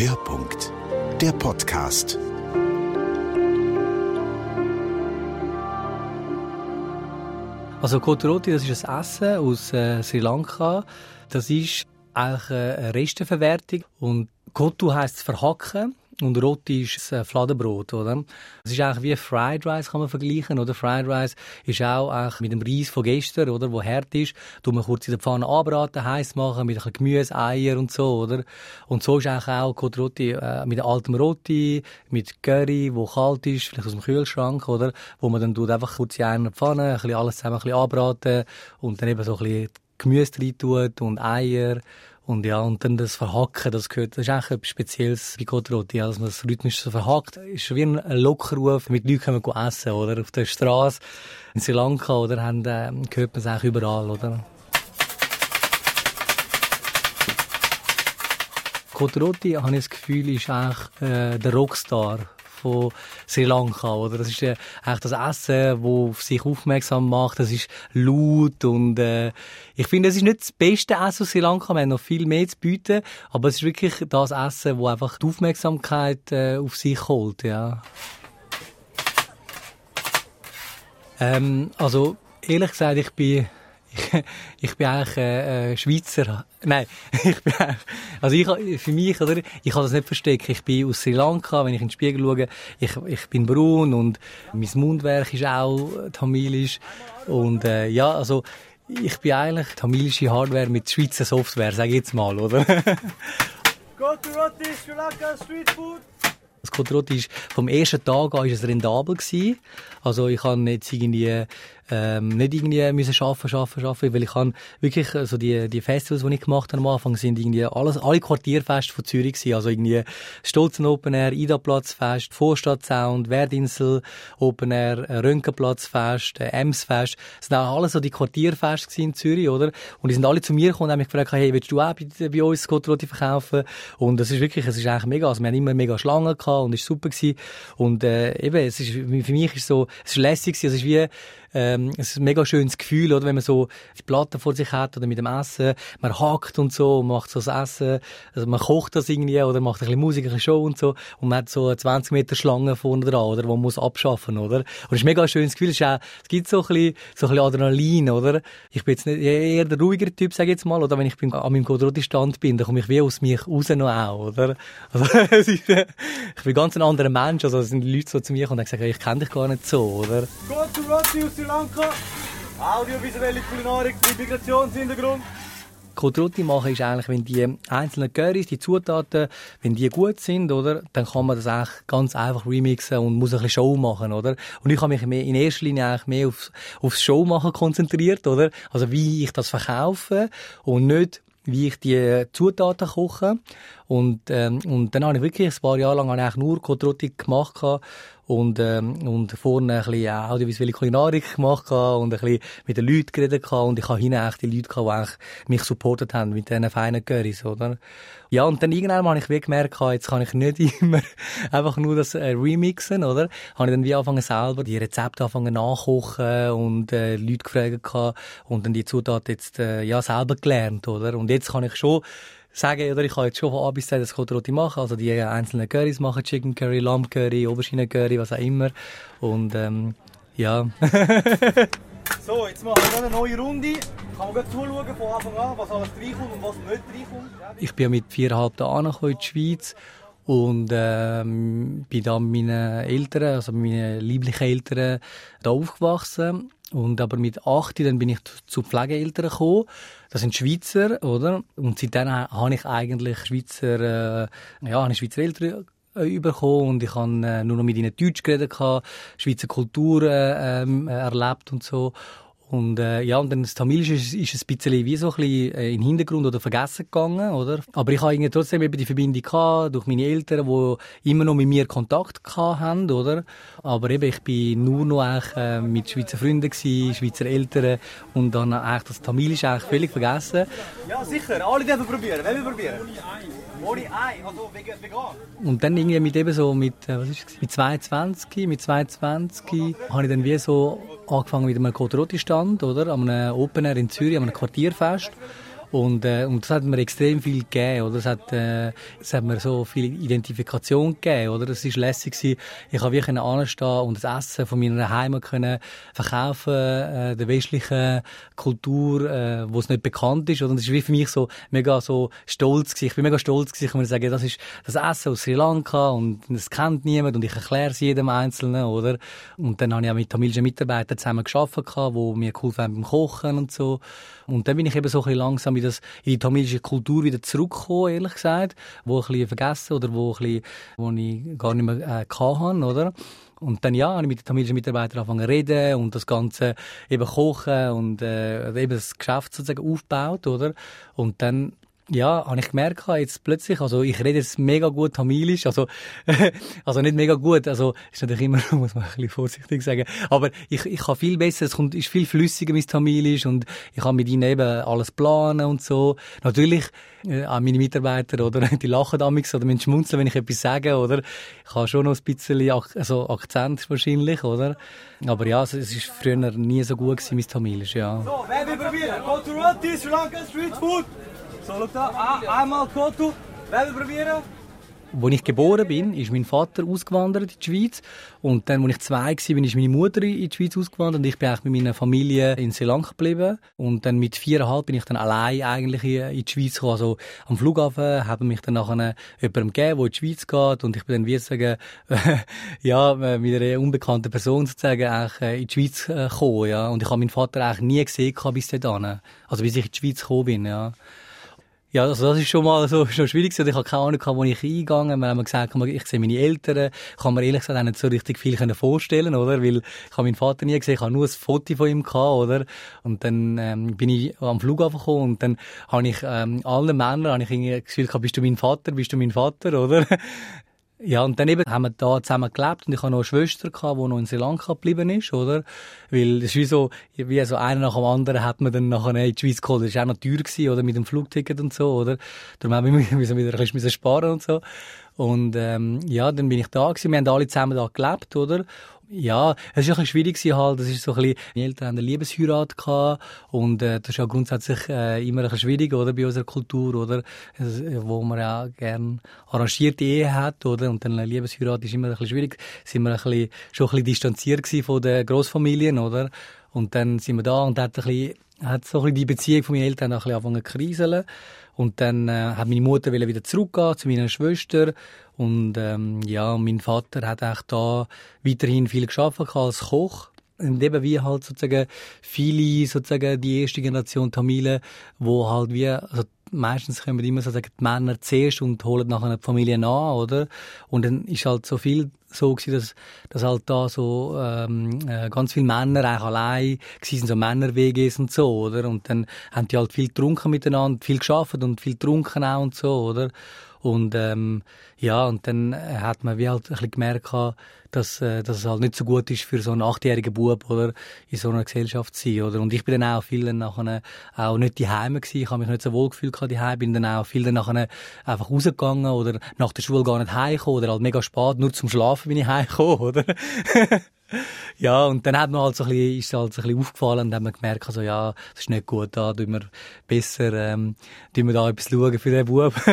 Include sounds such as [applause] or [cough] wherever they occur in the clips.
Hörpunkt, der Podcast. Also Kotoroti, das ist ein Essen aus äh, Sri Lanka. Das ist eigentlich eine Resteverwertung und Kotu heisst verhacken und Roti ist ein Fladenbrot, oder? Es ist eigentlich wie Fried Rice, kann man vergleichen, oder? Fried Rice ist auch eigentlich mit dem Reis von gestern, oder? Wo hart ist. Tut man kurz in der Pfanne anbraten, heiß machen, mit ein bisschen Gemüse, Eier und so, oder? Und so ist eigentlich auch Roti, äh, mit altem Roti, mit Curry, wo kalt ist, vielleicht aus dem Kühlschrank, oder? Wo man dann tut einfach kurz in einer Pfanne, ein bisschen alles zusammen ein bisschen anbraten und dann eben so ein bisschen Gemüse rein tut und Eier und ja, und dann das Verhacken, das gehört, das ist eigentlich etwas Spezielles bei Kotroti, ja, dass man das rhythmisch so verhackt, ist wie ein Lockruf, mit Leuten können essen, oder? Auf der Straße in Sri Lanka, oder? Haben, äh, hört man es eigentlich überall, oder? Kotroti, habe ich das Gefühl, ist eigentlich äh, der Rockstar von Sri Lanka, oder? Das ist äh, eigentlich das Essen, wo auf sich aufmerksam macht. Das ist laut und äh, ich finde, es ist nicht das beste Essen aus Sri Lanka. Wir haben noch viel mehr zu bieten, aber es ist wirklich das Essen, wo einfach die Aufmerksamkeit äh, auf sich holt, ja. Ähm, also ehrlich gesagt, ich bin ich, [laughs] ich bin eigentlich äh, äh, Schweizer. Nein, [laughs] ich bin also ich, für mich, oder, ich kann das nicht verstecken. Ich bin aus Sri Lanka, wenn ich in den Spiegel schaue, ich, ich bin braun und mein Mundwerk ist auch tamilisch. Und äh, ja, also ich bin eigentlich tamilische Hardware mit Schweizer Software, sage ich jetzt mal, oder? [laughs] Go to Roti, Sri Lanka Street Food. Das Kotrot ist vom ersten Tag an ist es rendabel gewesen. Also ich habe jetzt irgendwie ähm, nicht irgendwie müssen schaffen, schaffen, schaffen, weil ich habe wirklich also die die Festivals, die ich gemacht habe am Anfang, sind irgendwie alles alle Quartierfeste von Zürich gewesen. Also irgendwie Stolzen Open Air, Ida Platzfest, Vorstadt Sound, Werdinsel Open Air, Röntgenplatzfest, Emsfest. Das sind auch alles so die Quartierfeste in Zürich, oder? Und die sind alle zu mir gekommen und haben mich gefragt, hey, willst du auch bei, bei uns Kotroti verkaufen? Und das ist wirklich, es ist eigentlich mega, also wir haben immer mega Schlangen gehabt und es war super gewesen. Und äh, eben, es ist, für mich ist so, es ist lässig gewesen, es ist wie, ähm, es ist ein mega schönes Gefühl, oder, wenn man so die Platte vor sich hat oder mit dem Essen, man hakt und so, und macht so das Essen, also man kocht das irgendwie oder macht ein bisschen Musik, ein bisschen Show und so und man hat so eine 20 Meter Schlange vorne dran, oder, wo man muss abschaffen, oder? Und es ist ein mega schönes Gefühl, es, auch, es gibt so ein bisschen, so ein bisschen Adrenalin, oder? Ich bin jetzt nicht, eher der ruhigere Typ, sag ich jetzt mal, oder wenn ich bin, an meinem Kodroti-Stand bin, dann komme ich wie aus mir raus noch auch, oder? Also, [laughs] ich bin ganz ein anderer Mensch, also sind Leute so zu mir gekommen und gesagt, ich kenne dich gar nicht so, oder? Kodroti aus Sri Lanka, audiovisuelle Kulinarik, Migrationshintergrund. Kotroti machen ist eigentlich, wenn die einzelnen Currys, die Zutaten, wenn die gut sind, oder, dann kann man das eigentlich ganz einfach remixen und muss ein bisschen Show machen, oder? Und ich habe mich mehr, in erster Linie eigentlich mehr aufs, aufs Show machen konzentriert, oder? Also wie ich das verkaufe und nicht wie ich die Zutaten koche. Und, ähm, und dann habe ich wirklich ein paar Jahre lang eigentlich nur Kotroti gemacht und, ähm, und vorne ein bisschen audiovisuelle Kulinarik gemacht und ein bisschen mit den Leuten geredet und ich habe hinten echt die Leute gehabt, die mich supportet haben mit diesen feinen Currys, oder? Ja, und dann irgendwann habe ich wie gemerkt, jetzt kann ich nicht [laughs] immer einfach nur das äh, remixen, oder? Habe ich dann wie angefangen selber die Rezepte anfangen nachkochen und äh, Leute gefragt und dann die Zutaten jetzt äh, ja selber gelernt, oder? Und jetzt kann ich schon sagen, oder ich kann jetzt schon von A bis Z das Kotroti machen, also die einzelnen Currys machen, Chicken Curry, Lamb Curry, Aubergine Curry, was auch immer. Und ähm, ja. [laughs] so, jetzt machen wir eine neue Runde. Kann man zuschauen von Anfang an, was alles reinkommt und was nicht reinkommt. Ich bin mit viereinhalb Jahren in die Schweiz und ähm, bin da mit meinen Eltern, also mit meinen lieblichen Eltern, da aufgewachsen. Und aber mit acht dann bin ich zu Pflegeeltern gekommen. Das sind Schweizer, oder? Und seitdem habe ich eigentlich Schweizer, äh, ja, habe ich Schweizer Eltern äh, bekommen und ich habe äh, nur noch mit ihnen Deutsch geredet, Schweizer Kultur äh, ähm, erlebt und so. Und äh, ja, und dann das Tamilische ist, ist ein bisschen wie so ein bisschen äh, in den Hintergrund oder vergessen gegangen, oder? Aber ich habe irgendwie trotzdem eben die Verbindung gehabt, durch meine Eltern, die immer noch mit mir Kontakt gehabt haben, oder? Aber eben, ich bin nur noch eigentlich, äh, mit Schweizer Freunden gewesen, Schweizer Eltern und dann eigentlich das Tamilische eigentlich völlig vergessen. Ja, sicher. Alle dürfen probieren. Wollen wir probieren? Ohne Ei, also vegan. Und dann irgendwie mit eben so, mit, äh, was ist mit 22, mit 22 habe ich dann wie so angefangen mit einem Kotroti-Stand, oder? An einem Open Air in Zürich, an einem Quartierfest. Und, äh, und das hat mir extrem viel gegeben, oder? Es hat, äh, es hat mir so viel Identifikation gegeben, oder? Es war lässig gewesen. Ich habe wirklich anstehen und das Essen von meiner Heimat können verkaufen, äh, der westlichen Kultur, äh, wo es nicht bekannt ist, oder? Und es wie für mich so mega so stolz gewesen. Ich bin mega stolz gewesen, ich kann sagen, das ist das Essen aus Sri Lanka und das kennt niemand und ich erkläre es jedem Einzelnen, oder? Und dann habe ich auch mit tamilischen Mitarbeitern zusammen gearbeitet, die mir geholfen haben beim Kochen und so. Und dann bin ich eben so ein bisschen langsam in, das, in die tamilische Kultur wieder zurückgekommen, ehrlich gesagt, wo ich ein bisschen vergessen oder wo, ein bisschen, wo ich gar nicht mehr äh, hatte, oder? Und dann ja, habe ich mit den tamilischen Mitarbeitern angefangen zu reden und das Ganze eben kochen und äh, eben das Geschäft sozusagen aufgebaut, oder? Und dann ja, habe ich gemerkt, jetzt plötzlich, also ich rede jetzt mega gut Tamilisch, also, [laughs] also nicht mega gut, also ist natürlich immer, [laughs] muss man ein bisschen vorsichtig sagen, aber ich, ich kann viel besser, es kommt, ist viel flüssiger mit Tamilisch und ich kann mit ihnen eben alles planen und so. Natürlich, äh, auch meine Mitarbeiter, oder, [laughs] die lachen damals oder müssen schmunzeln, wenn ich etwas sage, oder. Ich habe schon noch ein bisschen, also Akzent wahrscheinlich, oder. Aber ja, es ist früher nie so gut gewesen, mit Tamilisch, ja. So, wer will probieren? Go to Roti, Sri Lanka Street Food. So, da, einmal Kotu. Wer will probieren? Als ich geboren bin, ist mein Vater ausgewandert in die Schweiz. Und dann, als ich zwei war, bin, ist meine Mutter in die Schweiz ausgewandert. Und ich bin eigentlich mit meiner Familie in Sri Lanka geblieben. Und dann mit viereinhalb bin ich dann allein eigentlich in die Schweiz gekommen. Also am Flughafen haben mich dann nachher jemandem gegeben, der in die Schweiz geht. Und ich bin dann, wie sagen, [laughs] ja, mit einer unbekannten Person sozusagen eigentlich in die Schweiz gekommen, ja. Und ich habe meinen Vater eigentlich nie gesehen bis dahin. Also bis ich in die Schweiz gekommen bin, ja. Ja, also das ist schon mal so [laughs] schon schwierig gewesen. Ich habe keine Ahnung, wo ich eingegangen. Wir haben gesagt, ich sehe meine Eltern. Ich kann mir ehrlich gesagt auch nicht so richtig viel vorstellen, oder? Weil ich habe meinen Vater nie gesehen. Ich habe nur ein Foto von ihm gehabt, oder? Und dann ähm, bin ich am Flughafen gekommen und dann habe ich ähm, allen Männern habe ich irgendwie das bist du mein Vater, bist du mein Vater, oder? Ja, und dann eben haben wir da zusammen gelebt und ich hatte noch eine Schwester, gehabt, die noch in Sri Lanka geblieben ist, oder? Weil es ist wie so, wie so einer nach dem anderen hat man dann nachher in die Schweiz geholt. Das war auch noch teuer gewesen, oder? Mit dem Flugticket und so, oder? Darum haben wir [laughs] wieder ein bisschen sparen und so. Und, ähm, ja, dann bin ich da gewesen. Wir haben alle zusammen da gelebt, oder? Ja, es ist ein bisschen schwierig halt. Das ist so ein bisschen, meine Eltern haben eine Liebesheirat gehabt und äh, das ist ja grundsätzlich äh, immer ein bisschen schwierig, oder, bei unserer Kultur, oder, also, wo man ja gern arrangierte Ehe hat, oder, und dann eine Liebesheirat ist immer ein bisschen schwierig. Sind wir ein bisschen, schon ein bisschen distanziert gewesen von den Großfamilien, oder, und dann sind wir da und hat ein bisschen, hat so ein bisschen die Beziehung von meinen Eltern ein bisschen angefangen zu kriseln. Und dann äh, hat meine Mutter wieder zurückgehen zu meiner Schwester und ähm, ja, mein Vater hat auch da weiterhin viel geschafft als Koch. Und eben wie halt sozusagen viele, sozusagen die erste Generation Tamilen, wo halt wie, also meistens kommen immer so sagen, die Männer zuerst und holen nachher die Familie nach, oder? Und dann ist halt so viel so gewesen, dass, dass halt da so ähm, äh, ganz viele Männer eigentlich allein sind, so Männer-WGs und so, oder? Und dann haben die halt viel getrunken miteinander, viel geschafft und viel getrunken auch und so, oder? Und ähm, ja, und dann hat man wie halt ein bisschen gemerkt, dass, äh, dass es halt nicht so gut ist für so einen achtjährigen Bub oder in so einer Gesellschaft zu sein. Oder? Und ich bin dann auch viel dann nachher auch nicht daheim gewesen. Ich habe mich nicht so wohl gefühlt daheim. Bin dann auch viel dann nachher einfach rausgegangen oder nach der Schule gar nicht heimgekommen oder halt mega spät, nur zum Schlafen bin ich heimgekommen, [laughs] oder? ja, und dann hat man halt so ein bisschen, ist es halt so ein bisschen aufgefallen und dann haben wir gemerkt, also ja, das ist nicht gut, da tun wir besser, ähm, tun wir da etwas schauen für den Bub. [laughs]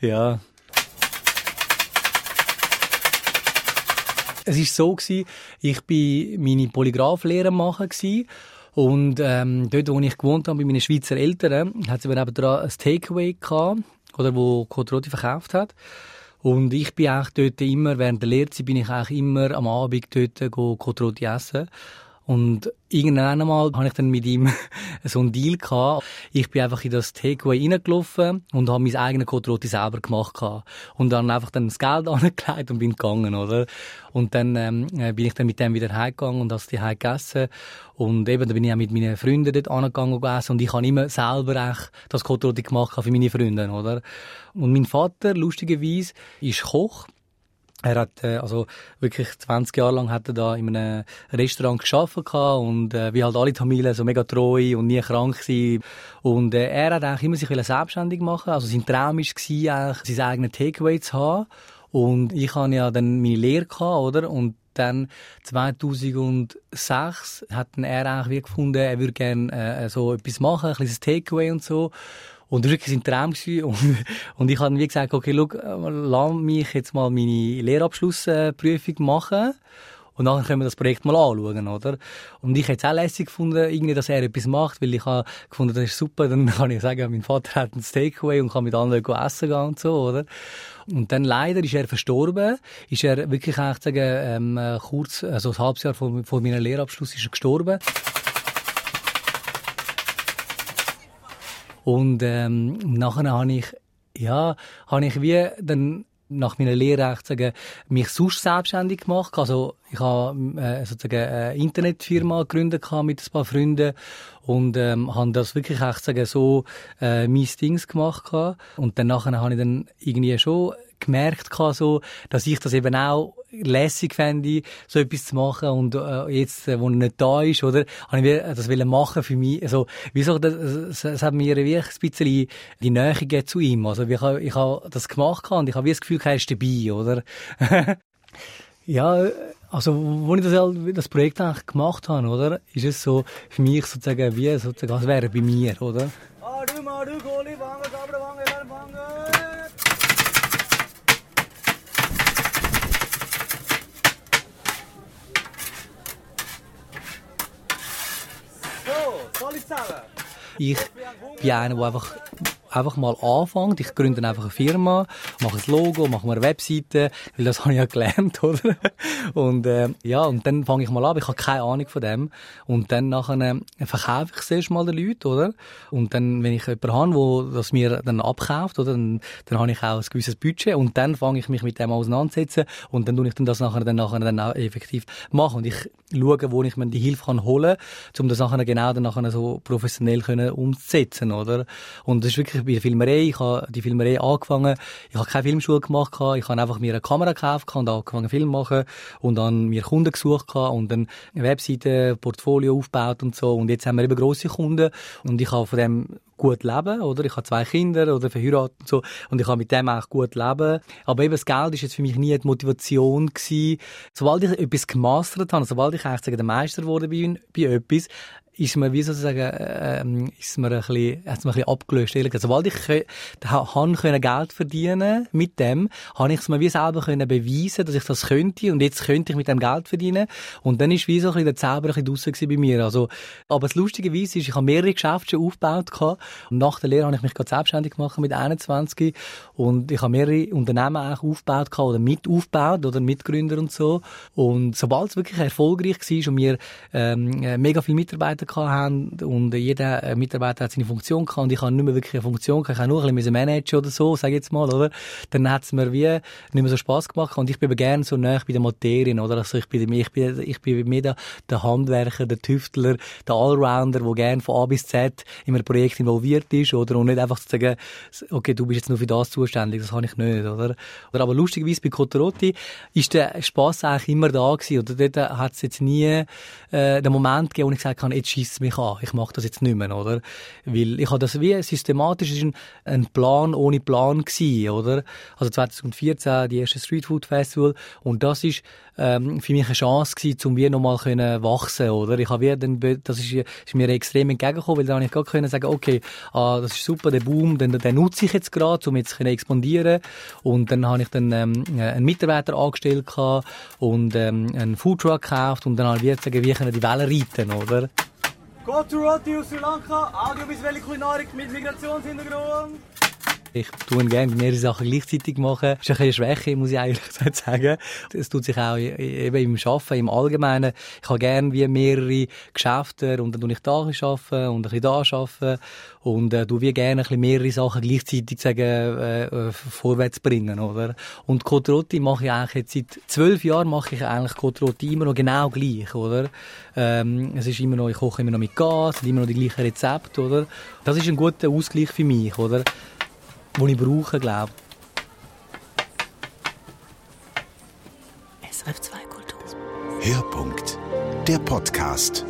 ja. Es war so ich bin meine Polygraphlehre machen. Und ähm, dort, wo ich gewohnt habe, bei meinen Schweizer Eltern, hat sie mir eben ein Takeaway gehabt, oder wo Cotroti verkauft hat. Und ich bin eigentlich dort immer, während der Lehrzeit bin ich eigentlich immer am Abend dort Cotroti essen. Und irgendwann einmal habe ich dann mit ihm [laughs] so einen Deal gehabt. Ich bin einfach in das Takeaway reingelaufen und habe mein eigenes Kotroti selber gemacht gehabt. Und dann einfach dann das Geld [laughs] angelegt und bin gegangen, oder? Und dann ähm, äh, bin ich dann mit dem wieder heimgegangen und habe die heim gegessen. Und eben, dann bin ich auch mit meinen Freunden dort angegangen und gegessen. Und ich habe immer selber echt das Kotroti gemacht für meine Freunde, oder? Und mein Vater, lustigerweise, ist Koch. Er hat äh, also wirklich 20 Jahre lang hat er da in einem Restaurant geschafft und äh, wie halt alle Familien so mega treu und nie krank gewesen. und äh, er hat eigentlich immer sich selbstständig machen also sein Traum war eigentlich sein eigenes Takeaway zu haben und ich hatte ja dann meine Lehre gehabt, oder und dann 2006 hat er eigentlich wie gefunden, er würde gerne äh, so etwas machen, ein kleines Takeaway und so. Und wirklich sein Traum. [laughs] Und, und ich habe wie gesagt, okay, schau, lass mich jetzt mal meine Lehrabschlussprüfung machen. Und dann können wir das Projekt mal anschauen, oder? Und ich hätte es auch lässig gefunden, irgendwie, dass er etwas macht, weil ich habe gefunden, das ist super, dann [laughs] kann ich sagen, mein Vater hat ein Takeaway und kann mit anderen essen gehen und so, oder? Und dann leider ist er verstorben, ist er wirklich eigentlich sagen, ähm, kurz, also ein halbes Jahr vor, vor meinem Lehrabschluss ist er gestorben. Und ähm, nachher habe ich, ja, habe ich wie dann nach meiner Lehre sagen, mich sonst selbstständig gemacht. Also ich habe äh, sozusagen eine Internetfirma gegründet mit ein paar Freunden und ähm, habe das wirklich echt sagen, so äh, mein Dings gemacht. Und dann nachher habe ich dann irgendwie schon gemerkt, so, dass ich das eben auch lässig fände, so etwas zu machen. Und äh, jetzt, äh, wo er nicht da ist, oder, habe ich das wollen machen für mich. Also, wieso, das, das, das hat mir wirklich ein bisschen die Nähe gegeben zu ihm. Also, ich habe, ich habe das gemacht und ich habe das Gefühl, er ist dabei, oder? [laughs] ja, also, als ich das, das Projekt eigentlich gemacht habe, oder, ist es so für mich sozusagen wie, sozusagen, als wäre er bei mir, oder? Ich bin einer, der einfach mal anfängt. Ich gründe einfach eine Firma, mache ein Logo, mache mir eine Webseite, weil das [laughs] habe ich ja gelernt, oder? Und äh, ja, und dann fange ich mal an. Ich habe keine Ahnung von dem. Und dann nachher äh, verkaufe ich es erst mal den Leuten, oder? Und dann, wenn ich jemanden habe, wo das mir dann abkauft, oder, dann, dann habe ich auch ein gewisses Budget und dann fange ich mich mit dem auseinandersetzen und dann tue ich das nachher dann, nachher dann auch effektiv machen. Und ich schaue, wo ich mir die Hilfe kann holen kann, um das nachher genau dann nachher so professionell können umzusetzen, oder? Und das ist wirklich bei der Filmerei, ich habe die Filmerei angefangen, ich habe keine Filmschule gemacht, ich habe einfach mir eine Kamera gekauft und angefangen Film machen und dann mir Kunden gesucht und dann eine Webseite, Portfolio aufgebaut und so und jetzt haben wir eben grosse Kunden und ich habe von dem gut leben, oder? Ich habe zwei Kinder oder verheiratet und so und ich kann mit dem auch gut leben. Aber eben das Geld ist jetzt für mich nie die Motivation gewesen. Sobald ich etwas gemastert habe, sobald ich eigentlich der Meister geworden bin bei etwas, ist mir wie sozusagen, ähm, ist mir ein bisschen, hat mir ein bisschen abgelöst, ehrlich. Sobald ich han können Geld verdienen mit dem, habe ich es mir wie selber können beweisen, dass ich das könnte und jetzt könnte ich mit dem Geld verdienen und dann ist wie so ein bisschen der Zauber ein bisschen draussen bei mir. Also, aber das Lustigerweise ist, ich habe mehrere Geschäfte schon aufgebaut gehabt und nach der Lehre habe ich mich gerade selbstständig gemacht mit 21 und ich habe mehrere Unternehmen auch aufgebaut gehabt oder mit aufgebaut oder Mitgründer und so und sobald es wirklich erfolgreich war und wir ähm, mega viele Mitarbeiter haben und jeder äh, Mitarbeiter hat seine Funktion gehabt und ich habe nicht mehr wirklich eine Funktion gehabt, ich habe nur ein bisschen managen oder so, sage ich jetzt mal, oder? Dann hat es mir wie nicht mehr so Spaß gemacht und ich bin aber gerne so nah bei den Materien, oder? Also ich bin, ich bin, ich bin mir der, der Handwerker, der Tüftler, der Allrounder, der gerne von A bis Z in einem Projekt involviert ist, oder? Und nicht einfach zu sagen, okay, du bist jetzt nur für das zuständig, das habe ich nicht, oder? oder aber lustigerweise bei Cotorotti ist der Spass eigentlich immer da gewesen, oder? Dort hat es jetzt nie äh, den Moment gegeben, wo ich gesagt habe, jetzt schießt mich an, ich mache das jetzt nicht mehr, oder? Weil ich habe das wie systematisch, ist ein, ein Plan ohne Plan gewesen, oder? Also 2014 die erste Street Food Festival und das ist ähm, für mich eine Chance gewesen, um wie nochmal können wachsen, oder? Ich habe dann, das ist, ist mir extrem entgegengekommen, weil dann habe ich gerade können sagen, okay, ah, das ist super, der Boom, den, den nutze ich jetzt gerade, um jetzt können expandieren und dann habe ich dann ähm, einen Mitarbeiter angestellt und ähm, einen Foodtruck gekauft und dann habe ich wie, sagen, wie können die Wellen reiten, oder? Go to Roti aus Sri Lanka, audiovisuelle Kulinarik mit Migrationshintergrund. Ich tue gerne mehrere Sachen gleichzeitig machen. Das ist ein bisschen Schwäche, muss ich eigentlich [laughs] sagen. Es tut sich auch eben im Arbeiten, im Allgemeinen. Ich habe gerne wie mehrere Geschäfte und dann tue ich da arbeiten und ein bisschen da arbeiten und äh, du wie gerne ein bisschen mehrere Sachen gleichzeitig sagen, äh, äh, vorwärts bringen, oder? Und Kotroti mache ich eigentlich jetzt seit zwölf Jahren mache ich eigentlich Kotroti immer noch genau gleich, oder? Ähm, es ist immer noch, ich koche immer noch mit Gas, immer noch die gleichen Rezepte, oder? Das ist ein guter Ausgleich für mich, oder? Die ich brauche, glaube SRF 2 Kultur. Hörpunkt. Der Podcast.